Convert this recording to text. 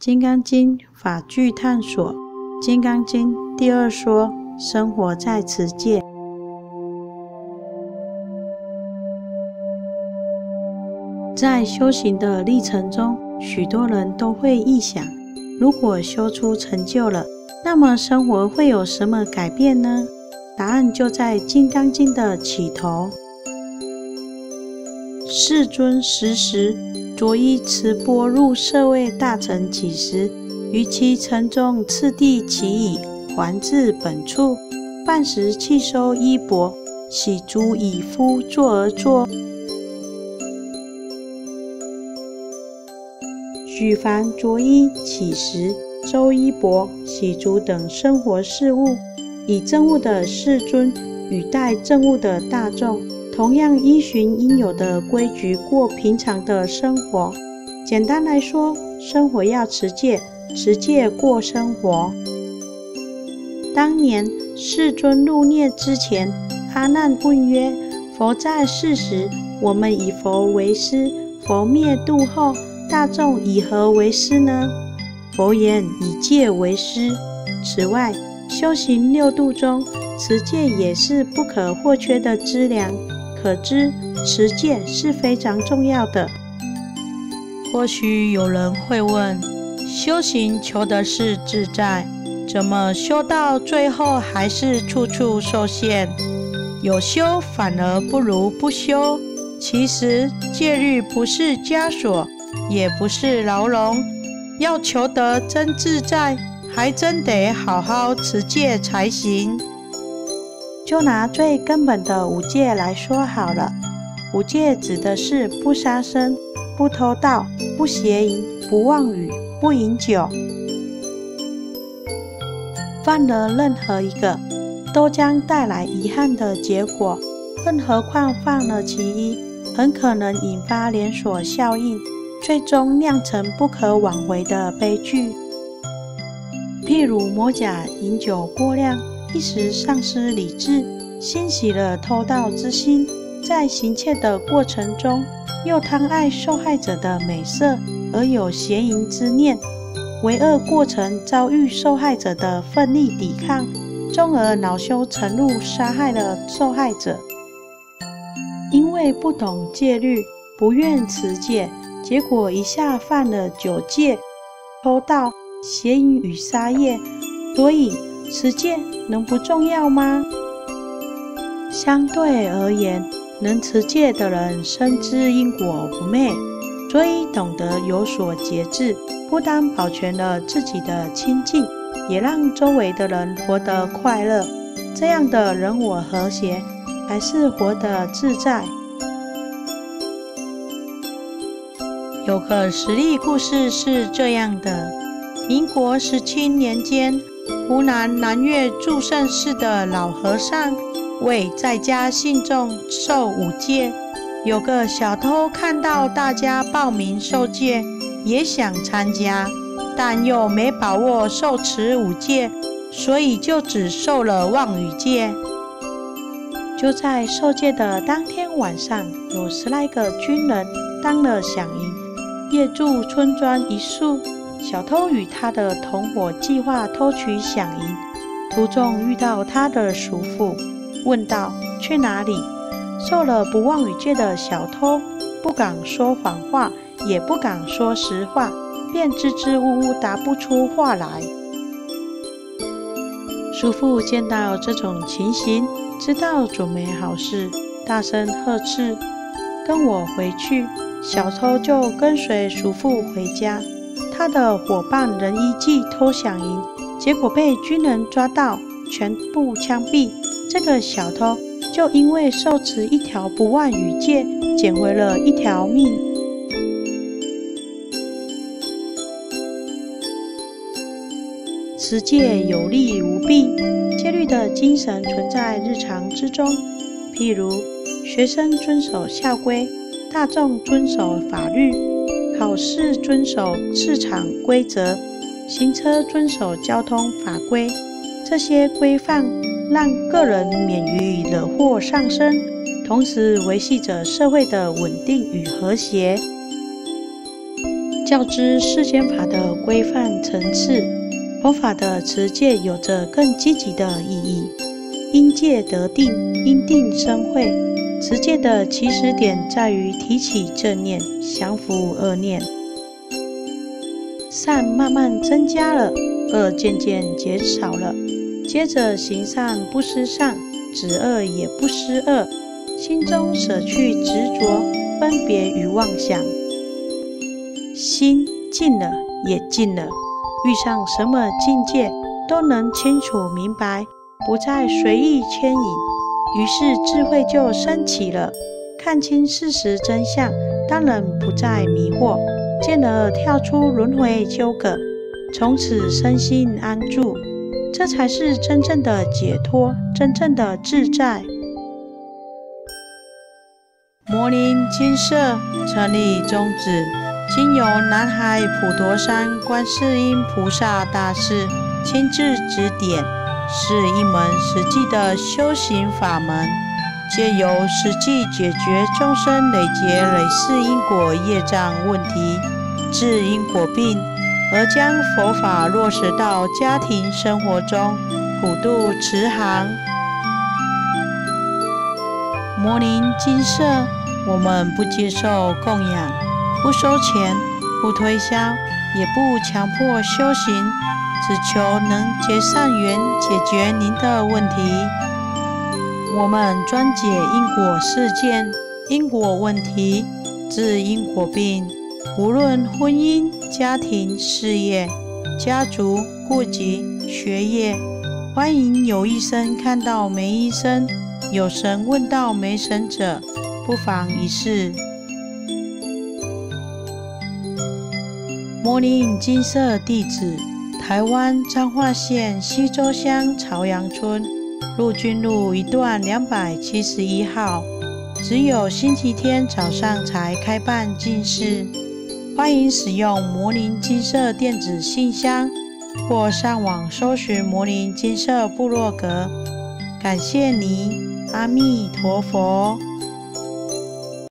金刚经法句探索，《金刚经》第二说：生活在持戒。在修行的历程中，许多人都会臆想：如果修出成就了，那么生活会有什么改变呢？答案就在《金刚经》的起头：世尊时时。着衣持钵入舍卫大臣乞食，于其城中次第起矣，还至本处，饭时弃收衣钵，洗足以敷，坐而坐。许凡着衣、乞食、收衣钵、洗足等生活事务，以政务的世尊与待政务的大众。同样依循应有的规矩过平常的生活。简单来说，生活要持戒，持戒过生活。当年世尊入涅之前，阿难问曰：“佛在世时，我们以佛为师；佛灭度后，大众以何为师呢？”佛言：“以戒为师。”此外，修行六度中，持戒也是不可或缺的资粮。可知持戒是非常重要的。或许有人会问：修行求的是自在，怎么修到最后还是处处受限？有修反而不如不修。其实戒律不是枷锁，也不是牢笼。要求得真自在，还真得好好持戒才行。就拿最根本的五戒来说好了。五戒指的是不杀生、不偷盗、不邪淫、不妄语、不饮酒。犯了任何一个，都将带来遗憾的结果。更何况犯了其一，很可能引发连锁效应，最终酿成不可挽回的悲剧。譬如魔甲饮酒过量。一时丧失理智，兴起了偷盗之心，在行窃的过程中，又贪爱受害者的美色，而有邪淫之念，为恶过程遭遇受害者的奋力抵抗，终而恼羞成怒，杀害了受害者。因为不懂戒律，不愿持戒，结果一下犯了九戒、偷盗、邪淫与杀业，所以。持戒能不重要吗？相对而言，能持戒的人深知因果不昧，所以懂得有所节制，不但保全了自己的清净，也让周围的人活得快乐。这样的人我和谐，还是活得自在。有个实例故事是这样的：民国十七年间。湖南南岳祝圣寺的老和尚为在家信众受五戒，有个小偷看到大家报名受戒，也想参加，但又没把握受持五戒，所以就只受了妄语戒。就在受戒的当天晚上，有十来个军人当了响铃，夜住村庄一宿。小偷与他的同伙计划偷取响银，途中遇到他的叔父，问道：“去哪里？”受了不妄语戒的小偷不敢说谎话，也不敢说实话，便支支吾吾答不出话来。叔父见到这种情形，知道准没好事，大声呵斥：“跟我回去！”小偷就跟随叔父回家。他的伙伴人一计偷响银，结果被军人抓到，全部枪毙。这个小偷就因为受持一条不忘语戒，捡回了一条命。持戒有利无弊，戒律的精神存在日常之中，譬如学生遵守校规，大众遵守法律。考试遵守市场规则，行车遵守交通法规，这些规范让个人免于惹祸上身，同时维系着社会的稳定与和谐。较之世间法的规范层次，佛法的持戒有着更积极的意义。因戒得定，因定生慧。持戒的起始点在于提起正念，降服恶念，善慢慢增加了，恶渐渐减少了。接着行善不失善，止恶也不失恶，心中舍去执着、分别与妄想。心静了，也静了。遇上什么境界，都能清楚明白，不再随意牵引。于是智慧就升起了，看清事实真相，当然不再迷惑，进而跳出轮回纠葛，从此身心安住。这才是真正的解脱，真正的自在。摩尼金色成立宗旨。经由南海普陀山观世音菩萨大士亲自指点，是一门实际的修行法门，借由实际解决众生累劫累世因果业障问题，治因果病，而将佛法落实到家庭生活中，普度慈航。摩尼金色，我们不接受供养。不收钱，不推销，也不强迫修行，只求能结善缘，解决您的问题。我们专解因果事件、因果问题，治因果病，无论婚姻、家庭、事业、家族、户籍、学业，欢迎有医生看到没医生，有神问到没神者，不妨一试。摩尼金色地址：台湾彰化县西周乡朝阳村陆军路一段两百七十一号。只有星期天早上才开办进士。欢迎使用摩尼金色电子信箱，或上网搜寻摩尼金色部落格。感谢你，阿弥陀佛。